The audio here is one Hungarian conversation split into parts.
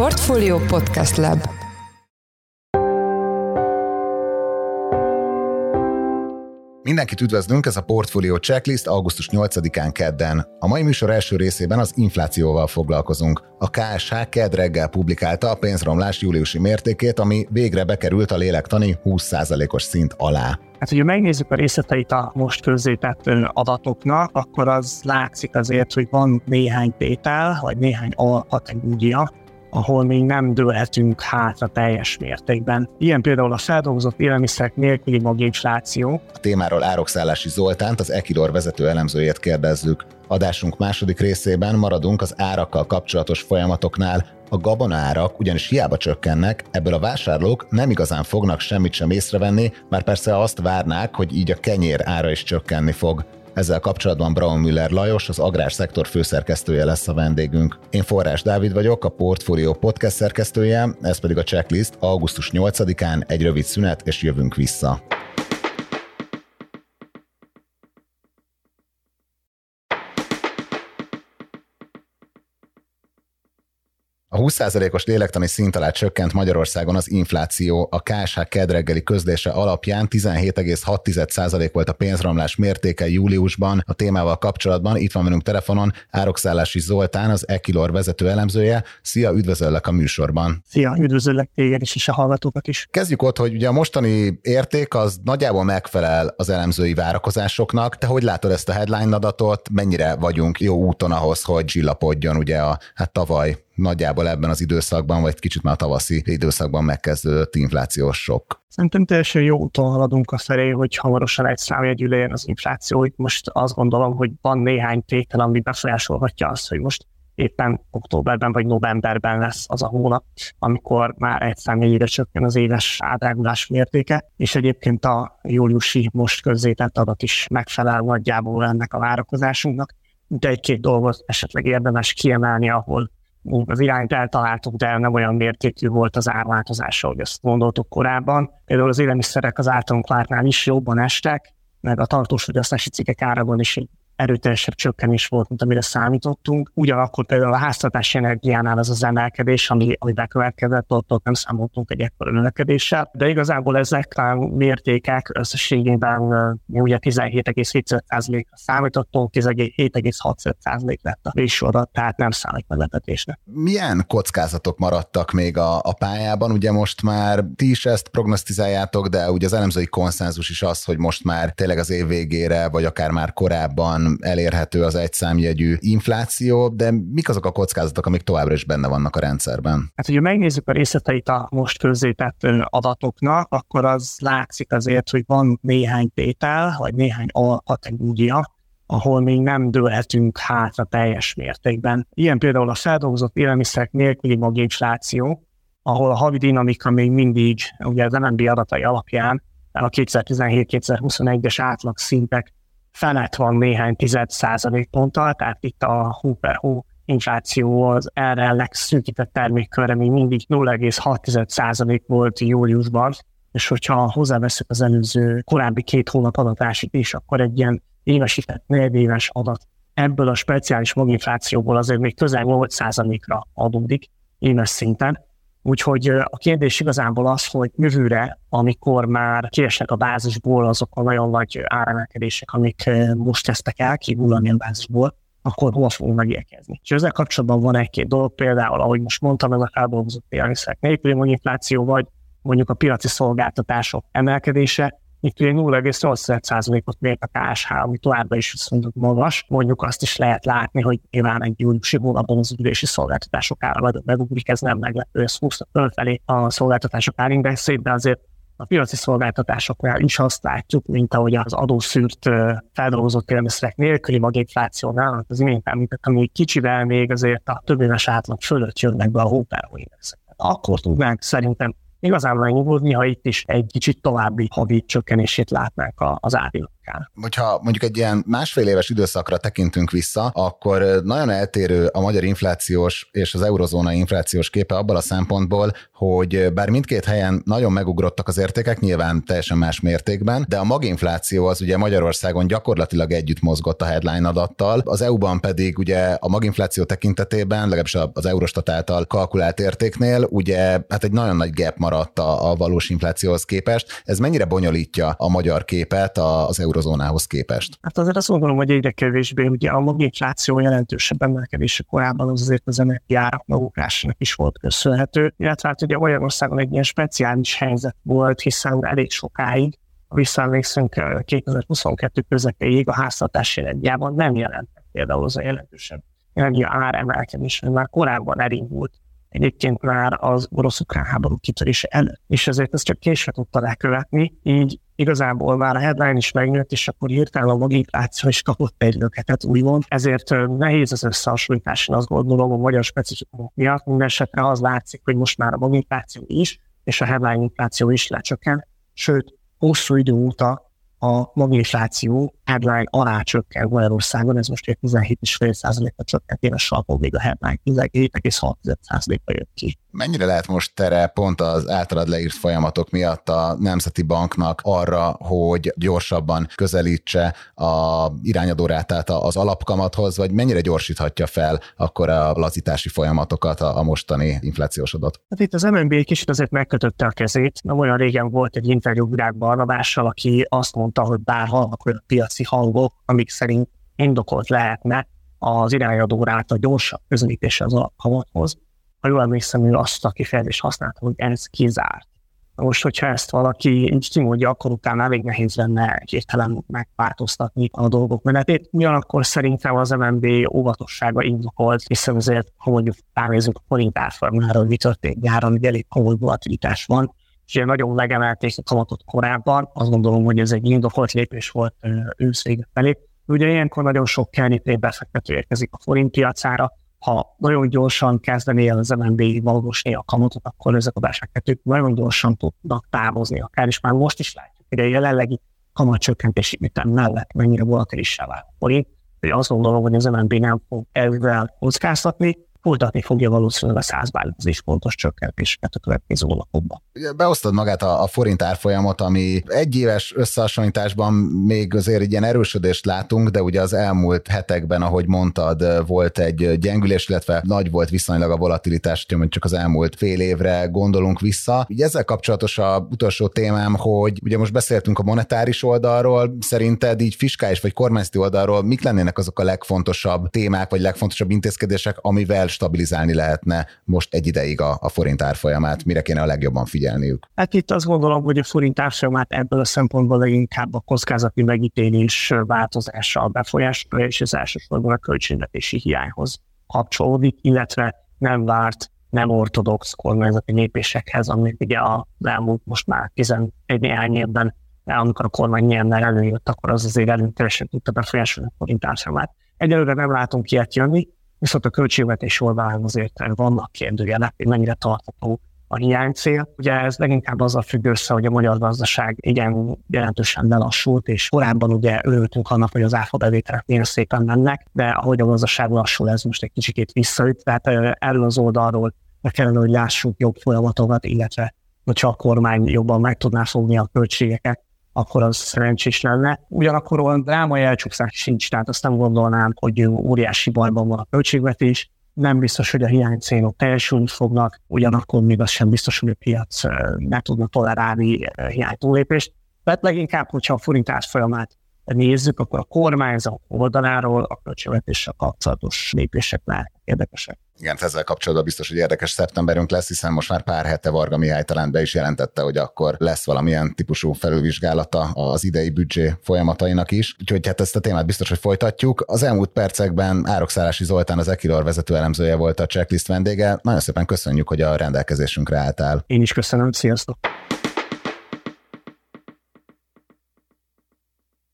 Portfolio Podcast Lab Mindenkit üdvözlünk, ez a Portfolio Checklist augusztus 8-án kedden. A mai műsor első részében az inflációval foglalkozunk. A KSH kedd reggel publikálta a pénzromlás júliusi mértékét, ami végre bekerült a lélektani 20%-os szint alá. Hát, hogyha megnézzük a részleteit a most közzétett adatoknak, akkor az látszik azért, hogy van néhány tétel, vagy néhány alkategória, ahol még nem dőlhetünk hátra teljes mértékben. Ilyen például a feldolgozott élelmiszerek nélküli maginfláció. A témáról Árokszállási Zoltánt, az Ekidor vezető elemzőjét kérdezzük. Adásunk második részében maradunk az árakkal kapcsolatos folyamatoknál, a gabona árak ugyanis hiába csökkennek, ebből a vásárlók nem igazán fognak semmit sem észrevenni, már persze azt várnák, hogy így a kenyér ára is csökkenni fog. Ezzel kapcsolatban Braun Müller Lajos, az agrárszektor főszerkesztője lesz a vendégünk. Én Forrás Dávid vagyok, a Portfolio podcast szerkesztője, ez pedig a checklist augusztus 8-án egy rövid szünet, és jövünk vissza. A 20%-os lélektani szint alá csökkent Magyarországon az infláció. A KSH kedreggeli közlése alapján 17,6% volt a pénzromlás mértéke júliusban. A témával kapcsolatban itt van velünk telefonon Árokszállási Zoltán, az Ekilor vezető elemzője. Szia, üdvözöllek a műsorban. Szia, üdvözöllek téged is, és a hallgatókat is. Kezdjük ott, hogy ugye a mostani érték az nagyjából megfelel az elemzői várakozásoknak. Te hogy látod ezt a headline adatot? Mennyire vagyunk jó úton ahhoz, hogy zsillapodjon ugye a hát tavaly nagyjából ebben az időszakban, vagy kicsit már a tavaszi időszakban megkezdődött inflációs sok? Szerintem teljesen jó úton haladunk a felé, hogy hamarosan egy számjegyű legyen az infláció. Itt most azt gondolom, hogy van néhány tétel, ami befolyásolhatja azt, hogy most éppen októberben vagy novemberben lesz az a hónap, amikor már egy számjegyére csökken az éves ádrágulás mértéke, és egyébként a júliusi most közzétett adat is megfelel nagyjából ennek a várakozásunknak. De egy-két dolgot esetleg érdemes kiemelni, ahol az irányt eltaláltuk, de nem olyan mértékű volt az árváltozása, hogy ezt gondoltuk korábban. Például az élelmiszerek az általunk látnál is jobban estek, meg a tartós fogyasztási cikkek árában is egy erőteljesebb csökkenés volt, mint amire számítottunk. Ugyanakkor például a háztartási energiánál az az emelkedés, ami, ami bekövetkezett, ott, ott nem számoltunk egy ekkora növekedéssel, de igazából ezek a mértékek összességében mi ugye 17,7%-ra számítottunk, 17,6% lett a végső adat, tehát nem számít meglepetésnek. Milyen kockázatok maradtak még a, a pályában? Ugye most már ti is ezt prognosztizáljátok, de ugye az elemzői konszenzus is az, hogy most már tényleg az év végére, vagy akár már korábban elérhető az egyszámjegyű infláció, de mik azok a kockázatok, amik továbbra is benne vannak a rendszerben? Hát, hogyha megnézzük a részleteit a most közzétett adatoknak, akkor az látszik azért, hogy van néhány tétel, vagy néhány alkategória, ahol még nem dőlhetünk hátra teljes mértékben. Ilyen például a feldolgozott élelmiszerek nélküli maginfláció, ahol a havi dinamika még mindig, ugye az MNB adatai alapján, a 2017-2021-es átlag szintek felett van néhány tized százalékponttal, tehát itt a hó per hó infláció az erre legszűkített termékkörre még mindig 0,6 százalék volt júliusban, és hogyha hozzáveszünk az előző korábbi két hónap adatásít is, akkor egy ilyen évesített negyedéves adat ebből a speciális maginflációból azért még közel 8 százalékra adódik éves szinten, Úgyhogy a kérdés igazából az, hogy jövőre, amikor már kiesnek a bázisból azok a nagyon nagy áremelkedések, amik most kezdtek el kihullani a bázisból, akkor hol fogunk megérkezni. És ezzel kapcsolatban van egy-két dolog, például, ahogy most mondtam, ez a feldolgozott élelmiszerek nélküli infláció, vagy mondjuk a piaci szolgáltatások emelkedése, itt ugye 0,8%-ot mért a KSH, ami továbbra is viszonylag magas. Mondjuk azt is lehet látni, hogy nyilván egy júliusi hónapban az ügyési szolgáltatások ára megugrik, ez nem meglepő, ez 20 fölfelé a szolgáltatások árindexét, de azért a piaci szolgáltatásoknál is azt látjuk, mint ahogy az adószűrt feldolgozott élelmiszerek nélküli maginflációnál, az imént említettem, hogy kicsivel még azért a több éves átlag fölött jönnek be a hóperó Akkor tudnánk szerintem igazán megnyugodni, ha itt is egy kicsit további havi csökkenését látnák az árilagok el. Hogyha mondjuk egy ilyen másfél éves időszakra tekintünk vissza, akkor nagyon eltérő a magyar inflációs és az eurozóna inflációs képe abban a szempontból, hogy bár mindkét helyen nagyon megugrottak az értékek, nyilván teljesen más mértékben, de a maginfláció az ugye Magyarországon gyakorlatilag együtt mozgott a headline adattal, az EU-ban pedig ugye a maginfláció tekintetében, legalábbis az Eurostat által kalkulált értéknél, ugye hát egy nagyon nagy gap maradt a, a valós inflációhoz képest. Ez mennyire bonyolítja a magyar képet az eurozónához képest? Hát azért azt gondolom, hogy egyre kevésbé, ugye a maginfláció jelentősebb emelkedése korábban az azért az energiárak magukrásának is volt köszönhető, illetve hát ugye Magyarországon egy ilyen speciális helyzet volt, hiszen elég sokáig visszaemlékszünk 2022 közepéig a háztartási energiában nem jelentek például az a jelentősebb energia ár emelkedés, már korábban elindult egyébként már az orosz-ukrán háború kitörése előtt, és ezért ezt csak késve tudta lekövetni, így igazából már a headline is megnőtt, és akkor hirtelen a maginfláció is kapott egy löketet, úgymond. Ezért nehéz az összehasonlítás, én azt gondolom a magyar specifikumok miatt. Minden esetre az látszik, hogy most már a maginfláció is, és a headline infláció is lecsökken, sőt, hosszú idő óta a maginfláció headline alá csökken Magyarországon, ez most 17,5%-a csökkent éves salpó, még a headline 17,6%-a jött ki. Mennyire lehet most tere pont az általad leírt folyamatok miatt a Nemzeti Banknak arra, hogy gyorsabban közelítse a irányadórátát az alapkamathoz, vagy mennyire gyorsíthatja fel akkor a lazítási folyamatokat a, a mostani inflációs adat? Hát itt az MNB egy kicsit azért megkötötte a kezét. Nem olyan régen volt egy interjú Virág Barnabással, aki azt mondta, hogy bár hallnak olyan piaci hangok, amik szerint indokolt lehetne az irányadórát a gyorsabb közelítése az alapkamathoz, ha jól emlékszem, ő azt a kifejezést használta, hogy ez kizárt. Most, hogyha ezt valaki így kimondja, akkor utána elég nehéz lenne hirtelen megváltoztatni a dolgok menetét. Ugyanakkor szerintem az MNB óvatossága indokolt, hiszen azért, ha mondjuk ránézzük a forint árfolyamára, hogy mi történt nyáron, hogy elég komoly volatilitás van, és ugye nagyon megemelték a kamatot korábban, azt gondolom, hogy ez egy indokolt lépés volt ősz felé. Ugye ilyenkor nagyon sok kerítő befektető érkezik a forint piacára, ha nagyon gyorsan kezdené el az MNB valósni a kamatot, akkor ezek a befektetők nagyon gyorsan tudnak távozni akár, és már most is látjuk, hogy a jelenlegi kamatcsökkentési ütem mellett mennyire volatilissá vált a forint, hogy azt gondolom, hogy az MNB nem fog ezzel kockáztatni, folytatni fogja valószínűleg a 100 bázis pontos csökkentéseket a következő hónapokban. Beosztod magát a, a forint árfolyamot, ami egy éves összehasonlításban még azért ilyen erősödést látunk, de ugye az elmúlt hetekben, ahogy mondtad, volt egy gyengülés, illetve nagy volt viszonylag a volatilitás, hogy csak az elmúlt fél évre gondolunk vissza. Ugye ezzel kapcsolatos a utolsó témám, hogy ugye most beszéltünk a monetáris oldalról, szerinted így fiskális vagy kormányzati oldalról mik lennének azok a legfontosabb témák, vagy legfontosabb intézkedések, amivel stabilizálni lehetne most egy ideig a, a forint árfolyamát, mire kéne a legjobban figyelniük? Hát itt azt gondolom, hogy a forint árfolyamát ebből a szempontból leginkább a kockázati megítélés változással befolyásolja, és ez elsősorban a költségvetési hiányhoz kapcsolódik, illetve nem várt nem ortodox kormányzati lépésekhez, amit ugye a elmúlt most már 11 néhány évben, amikor a kormány nyilván előjött, akkor az azért előteresen tudta befolyásolni a forint árfolyamát. Egyelőre nem látunk ilyet jönni, viszont a költségvetés oldalán azért vannak kérdőjelek, hogy mennyire tartható a hiánycél. Ugye ez leginkább azzal függ össze, hogy a magyar gazdaság igen jelentősen lelassult, és korábban ugye örültünk annak, hogy az áfa bevételek milyen szépen mennek, de ahogy a gazdaság lassul, ez most egy kicsikét visszaüt, tehát erről az oldalról meg kellene, hogy lássuk jobb folyamatokat, illetve hogyha a kormány jobban meg tudná fogni a költségeket, akkor az szerencsés lenne. Ugyanakkor olyan drámai elcsúszás sincs, tehát azt nem gondolnám, hogy óriási bajban van a költségvetés, nem biztos, hogy a hiánycélok teljesülni fognak, ugyanakkor még az sem biztos, hogy a piac ne tudna tolerálni hiánytúlépést. Tehát leginkább, hogyha a forint árfolyamát nézzük, akkor a kormányzat oldaláról a költségvetéssel kapcsolatos lépések lehetnek érdekesek. Igen, ezzel kapcsolatban biztos, hogy érdekes szeptemberünk lesz, hiszen most már pár hete Varga Mihály talán be is jelentette, hogy akkor lesz valamilyen típusú felülvizsgálata az idei büdzsé folyamatainak is. Úgyhogy hát ezt a témát biztos, hogy folytatjuk. Az elmúlt percekben Árokszállási Zoltán, az Ekilor vezető elemzője volt a checklist vendége. Nagyon szépen köszönjük, hogy a rendelkezésünkre álltál. Én is köszönöm, sziasztok!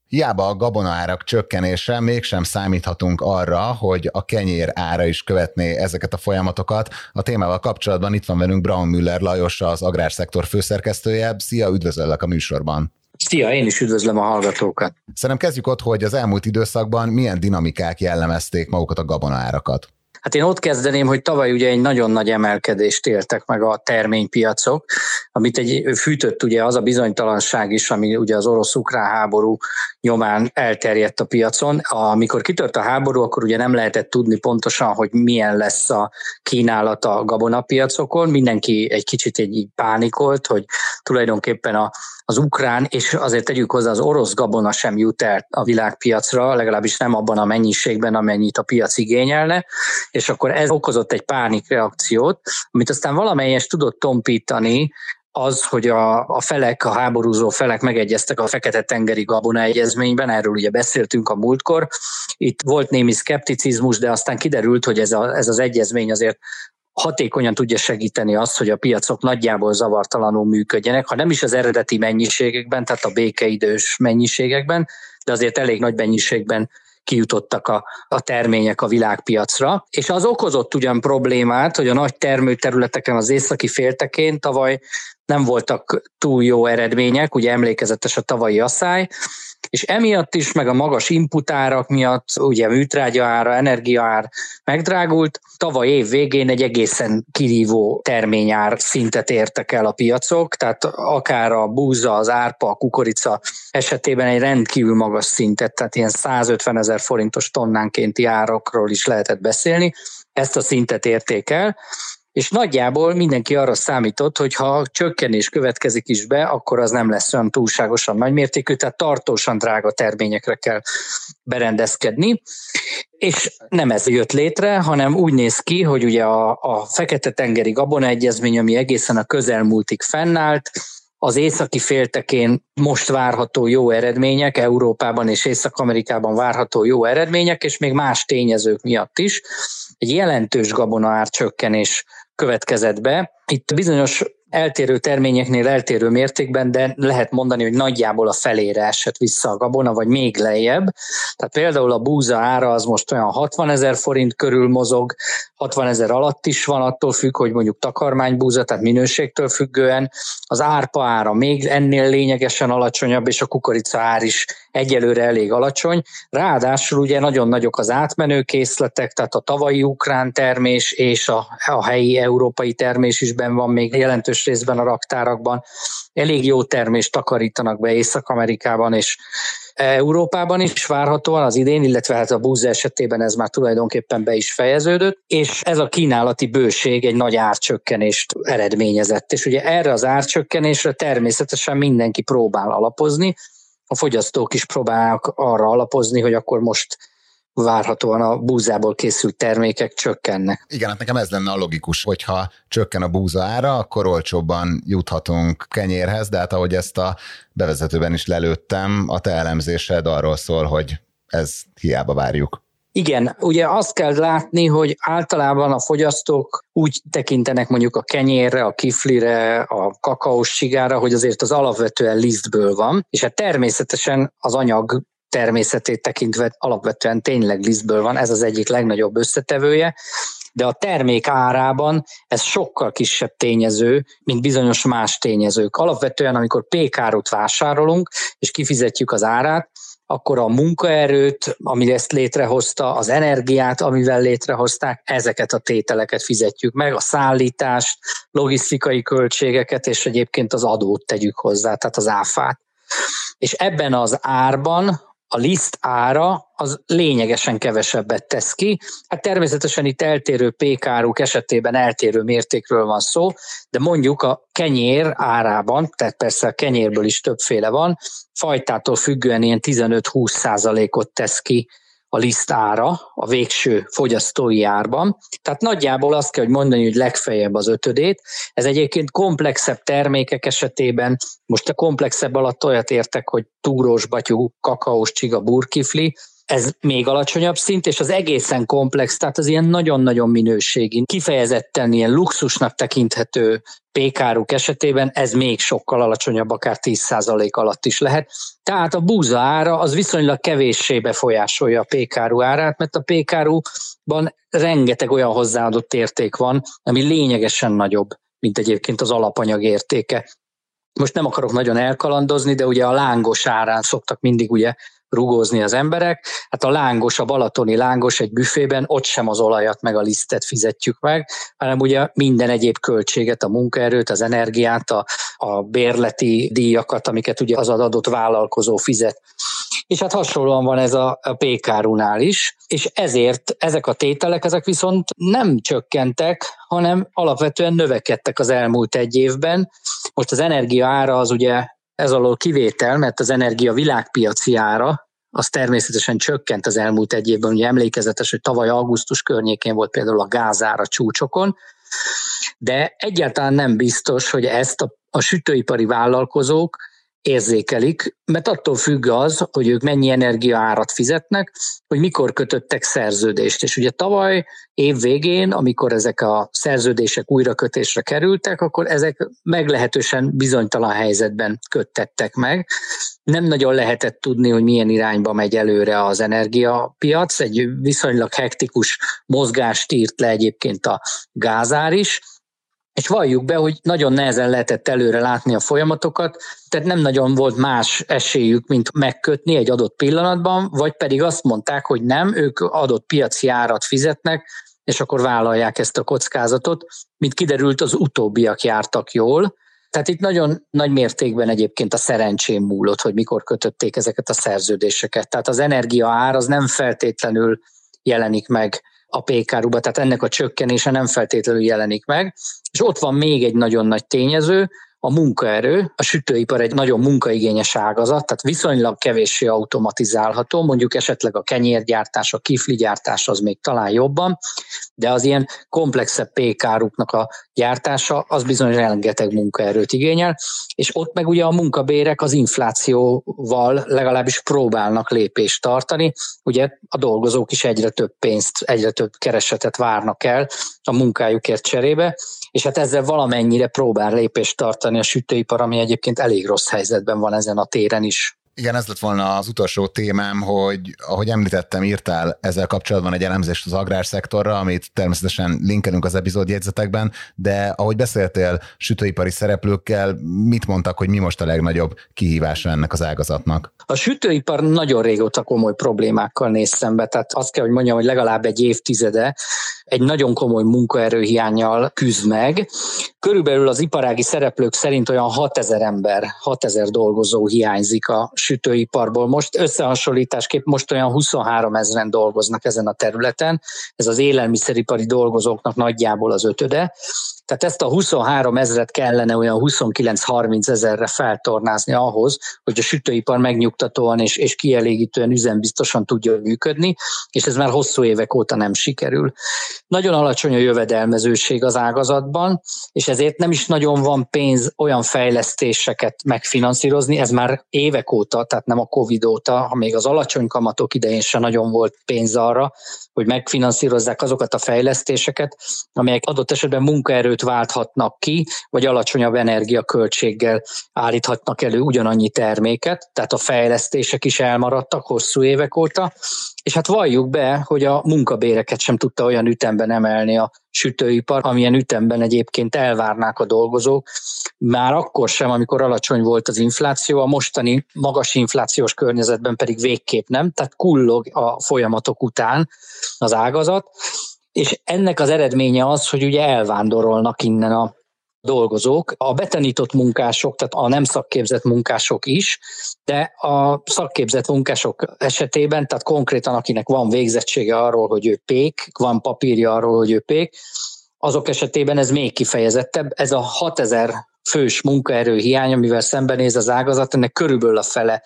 Hiába a gabonaárak csökkenése, mégsem számíthatunk arra, hogy a kenyér ára is követné ezeket a folyamatokat. A témával kapcsolatban itt van velünk Braun Müller Lajos, az agrárszektor főszerkesztője. Szia, üdvözöllek a műsorban! Szia, én is üdvözlöm a hallgatókat. Szerintem kezdjük ott, hogy az elmúlt időszakban milyen dinamikák jellemezték magukat a gabonaárakat. Hát én ott kezdeném, hogy tavaly ugye egy nagyon nagy emelkedést éltek meg a terménypiacok, amit egy fűtött ugye az a bizonytalanság is, ami ugye az orosz-ukrán háború nyomán elterjedt a piacon. Amikor kitört a háború, akkor ugye nem lehetett tudni pontosan, hogy milyen lesz a kínálat a gabonapiacokon. Mindenki egy kicsit egy így pánikolt, hogy tulajdonképpen a, az ukrán, és azért tegyük hozzá, az orosz gabona sem jut el a világpiacra, legalábbis nem abban a mennyiségben, amennyit a piac igényelne, és akkor ez okozott egy pánikreakciót, amit aztán valamelyes tudott tompítani, az, hogy a, a felek, a háborúzó felek megegyeztek a Fekete-tengeri Gabona egyezményben, erről ugye beszéltünk a múltkor. Itt volt némi szkepticizmus, de aztán kiderült, hogy ez, a, ez az egyezmény azért hatékonyan tudja segíteni azt, hogy a piacok nagyjából zavartalanul működjenek, ha nem is az eredeti mennyiségekben, tehát a békeidős mennyiségekben, de azért elég nagy mennyiségben kijutottak a, a termények a világpiacra, és az okozott ugyan problémát, hogy a nagy termőterületeken az északi féltekén tavaly nem voltak túl jó eredmények, ugye emlékezetes a tavalyi asszály, és emiatt is, meg a magas inputárak miatt, ugye műtrágya ára, energiaár megdrágult, tavaly év végén egy egészen kirívó terményár szintet értek el a piacok, tehát akár a búza, az árpa, a kukorica esetében egy rendkívül magas szintet, tehát ilyen 150 ezer forintos tonnánkénti árakról is lehetett beszélni, ezt a szintet érték el, és nagyjából mindenki arra számított, hogy ha csökkenés következik is be, akkor az nem lesz olyan túlságosan nagymértékű, tehát tartósan drága terményekre kell berendezkedni. És nem ez jött létre, hanem úgy néz ki, hogy ugye a, a Fekete-tengeri Gabona Egyezmény, ami egészen a közelmúltig fennállt, az északi féltekén most várható jó eredmények, Európában és Észak-Amerikában várható jó eredmények, és még más tényezők miatt is. Egy jelentős gabonaár csökkenés következett be. Itt bizonyos eltérő terményeknél eltérő mértékben, de lehet mondani, hogy nagyjából a felére esett vissza a gabona, vagy még lejjebb. Tehát például a búza ára az most olyan 60 ezer forint körül mozog, 60 ezer alatt is van, attól függ, hogy mondjuk takarmánybúza, tehát minőségtől függően. Az árpa ára még ennél lényegesen alacsonyabb, és a kukorica ár is egyelőre elég alacsony. Ráadásul ugye nagyon nagyok az átmenő készletek, tehát a tavalyi ukrán termés és a, a helyi európai termés is ben van még jelentős részben a raktárakban. Elég jó termést takarítanak be Észak-Amerikában, és Európában is várhatóan az idén, illetve hát a búza esetében ez már tulajdonképpen be is fejeződött, és ez a kínálati bőség egy nagy árcsökkenést eredményezett. És ugye erre az árcsökkenésre természetesen mindenki próbál alapozni, a fogyasztók is próbálnak arra alapozni, hogy akkor most várhatóan a búzából készült termékek csökkennek. Igen, hát nekem ez lenne a logikus, hogyha csökken a búza ára, akkor olcsóbban juthatunk kenyérhez, de hát ahogy ezt a bevezetőben is lelőttem, a te elemzésed arról szól, hogy ez hiába várjuk. Igen, ugye azt kell látni, hogy általában a fogyasztók úgy tekintenek mondjuk a kenyérre, a kiflire, a kakaós csigára, hogy azért az alapvetően lisztből van, és hát természetesen az anyag természetét tekintve alapvetően tényleg lisztből van, ez az egyik legnagyobb összetevője, de a termék árában ez sokkal kisebb tényező, mint bizonyos más tényezők. Alapvetően, amikor pékárut vásárolunk, és kifizetjük az árát, akkor a munkaerőt, ami ezt létrehozta, az energiát, amivel létrehozták, ezeket a tételeket fizetjük meg, a szállítást, logisztikai költségeket, és egyébként az adót tegyük hozzá, tehát az áfát. És ebben az árban a liszt ára az lényegesen kevesebbet tesz ki. Hát természetesen itt eltérő pékáruk esetében eltérő mértékről van szó, de mondjuk a kenyér árában, tehát persze a kenyérből is többféle van, fajtától függően ilyen 15-20 százalékot tesz ki a lisztára a végső fogyasztói árban. Tehát nagyjából azt kell, hogy mondani, hogy legfeljebb az ötödét. Ez egyébként komplexebb termékek esetében, most a komplexebb alatt olyat értek, hogy túrós, batyú, kakaós, csiga, burkifli, ez még alacsonyabb szint, és az egészen komplex, tehát az ilyen nagyon-nagyon minőségi, kifejezetten ilyen luxusnak tekinthető pékáruk esetében ez még sokkal alacsonyabb, akár 10% alatt is lehet. Tehát a búza ára az viszonylag kevéssé befolyásolja a pékáru árát, mert a pékáruban rengeteg olyan hozzáadott érték van, ami lényegesen nagyobb, mint egyébként az alapanyag értéke. most nem akarok nagyon elkalandozni, de ugye a lángos árán szoktak mindig ugye rugózni az emberek. Hát a lángos, a balatoni lángos egy büfében, ott sem az olajat meg a lisztet fizetjük meg, hanem ugye minden egyéb költséget, a munkaerőt, az energiát, a, a bérleti díjakat, amiket ugye az adott vállalkozó fizet. És hát hasonlóan van ez a, a PKR-nál is, és ezért ezek a tételek, ezek viszont nem csökkentek, hanem alapvetően növekedtek az elmúlt egy évben. Most az energia ára az ugye ez alól kivétel, mert az energia világpiaci ára, az természetesen csökkent az elmúlt egy évben. Ugye emlékezetes, hogy tavaly augusztus környékén volt például a gázára csúcsokon, de egyáltalán nem biztos, hogy ezt a, a sütőipari vállalkozók érzékelik, mert attól függ az, hogy ők mennyi energiaárat fizetnek, hogy mikor kötöttek szerződést. És ugye tavaly év végén, amikor ezek a szerződések újrakötésre kerültek, akkor ezek meglehetősen bizonytalan helyzetben köttettek meg. Nem nagyon lehetett tudni, hogy milyen irányba megy előre az energiapiac. Egy viszonylag hektikus mozgást írt le egyébként a gázár is, és valljuk be, hogy nagyon nehezen lehetett előre látni a folyamatokat, tehát nem nagyon volt más esélyük, mint megkötni egy adott pillanatban, vagy pedig azt mondták, hogy nem, ők adott piaci árat fizetnek, és akkor vállalják ezt a kockázatot. Mint kiderült, az utóbbiak jártak jól, tehát itt nagyon nagy mértékben egyébként a szerencsém múlott, hogy mikor kötötték ezeket a szerződéseket. Tehát az energia ár az nem feltétlenül jelenik meg a PK-ruba, tehát ennek a csökkenése nem feltétlenül jelenik meg. És ott van még egy nagyon nagy tényező, a munkaerő, a sütőipar egy nagyon munkaigényes ágazat, tehát viszonylag kevéssé automatizálható, mondjuk esetleg a kenyérgyártás, a kifligyártás az még talán jobban, de az ilyen komplexebb pékáruknak a gyártása az bizony rengeteg munkaerőt igényel, és ott meg ugye a munkabérek az inflációval legalábbis próbálnak lépést tartani, ugye a dolgozók is egyre több pénzt, egyre több keresetet várnak el a munkájukért cserébe, és hát ezzel valamennyire próbál lépést tartani a sütőipar, ami egyébként elég rossz helyzetben van ezen a téren is. Igen, ez lett volna az utolsó témám, hogy ahogy említettem, írtál ezzel kapcsolatban egy elemzést az agrárszektorra, amit természetesen linkelünk az epizódjegyzetekben, de ahogy beszéltél sütőipari szereplőkkel, mit mondtak, hogy mi most a legnagyobb kihívása ennek az ágazatnak? A sütőipar nagyon régóta komoly problémákkal néz szembe, tehát azt kell, hogy mondjam, hogy legalább egy évtizede egy nagyon komoly munkaerőhiányjal küzd meg. Körülbelül az iparági szereplők szerint olyan 6000 ember, 6000 dolgozó hiányzik a sütőiparból. Most összehasonlításképp most olyan 23 ezeren dolgoznak ezen a területen. Ez az élelmiszeripari dolgozóknak nagyjából az ötöde. Tehát ezt a 23 ezeret kellene olyan 29-30 ezerre feltornázni ahhoz, hogy a sütőipar megnyugtatóan és, és kielégítően üzembiztosan tudjon működni, és ez már hosszú évek óta nem sikerül. Nagyon alacsony a jövedelmezőség az ágazatban, és ezért nem is nagyon van pénz olyan fejlesztéseket megfinanszírozni, ez már évek óta, tehát nem a Covid óta, ha még az alacsony kamatok idején se nagyon volt pénz arra, hogy megfinanszírozzák azokat a fejlesztéseket, amelyek adott esetben munkaerőt válthatnak ki, vagy alacsonyabb energiaköltséggel állíthatnak elő ugyanannyi terméket, tehát a fejlesztések is elmaradtak hosszú évek óta, és hát valljuk be, hogy a munkabéreket sem tudta olyan ütemben emelni a sütőipar, amilyen ütemben egyébként elvárnák a dolgozók. Már akkor sem, amikor alacsony volt az infláció, a mostani magas inflációs környezetben pedig végképp nem, tehát kullog a folyamatok után az ágazat, és ennek az eredménye az, hogy ugye elvándorolnak innen a dolgozók, a betanított munkások, tehát a nem szakképzett munkások is, de a szakképzett munkások esetében, tehát konkrétan akinek van végzettsége arról, hogy ő pék, van papírja arról, hogy ő pék, azok esetében ez még kifejezettebb. Ez a 6000 fős munkaerő hiány, amivel szembenéz az ágazat, ennek körülbelül a fele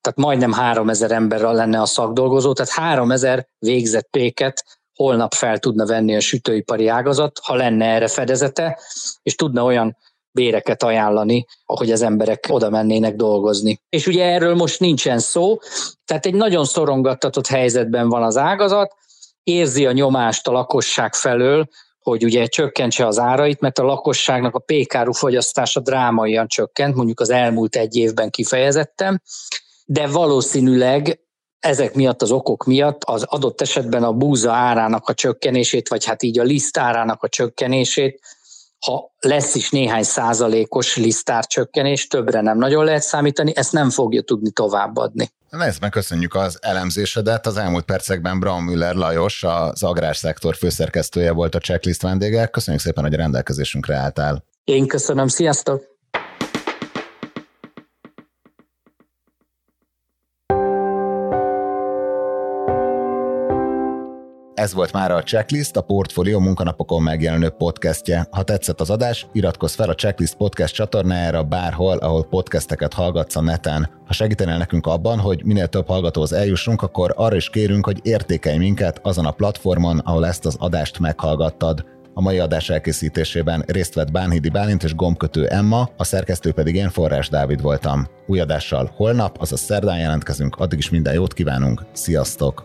tehát majdnem 3000 emberrel lenne a szakdolgozó, tehát 3000 végzett péket holnap fel tudna venni a sütőipari ágazat, ha lenne erre fedezete, és tudna olyan béreket ajánlani, ahogy az emberek oda mennének dolgozni. És ugye erről most nincsen szó, tehát egy nagyon szorongattatott helyzetben van az ágazat, érzi a nyomást a lakosság felől, hogy ugye csökkentse az árait, mert a lakosságnak a pékáru fogyasztása drámaian csökkent, mondjuk az elmúlt egy évben kifejezetten, de valószínűleg ezek miatt, az okok miatt az adott esetben a búza árának a csökkenését, vagy hát így a liszt árának a csökkenését, ha lesz is néhány százalékos lisztárcsökkenés, többre nem nagyon lehet számítani, ezt nem fogja tudni továbbadni. Ezt meg köszönjük az elemzésedet. Az elmúlt percekben Braun Müller Lajos, az agrárszektor főszerkesztője volt a checklist vendége. Köszönjük szépen, hogy a rendelkezésünkre álltál. Én köszönöm, sziasztok! Ez volt már a Checklist, a Portfolio munkanapokon megjelenő podcastje. Ha tetszett az adás, iratkozz fel a Checklist podcast csatornájára bárhol, ahol podcasteket hallgatsz a neten. Ha segítenél nekünk abban, hogy minél több hallgatóhoz eljussunk, akkor arra is kérünk, hogy értékelj minket azon a platformon, ahol ezt az adást meghallgattad. A mai adás elkészítésében részt vett Bánhidi Bálint és gombkötő Emma, a szerkesztő pedig én Forrás Dávid voltam. Új adással holnap, azaz szerdán jelentkezünk, addig is minden jót kívánunk, sziasztok!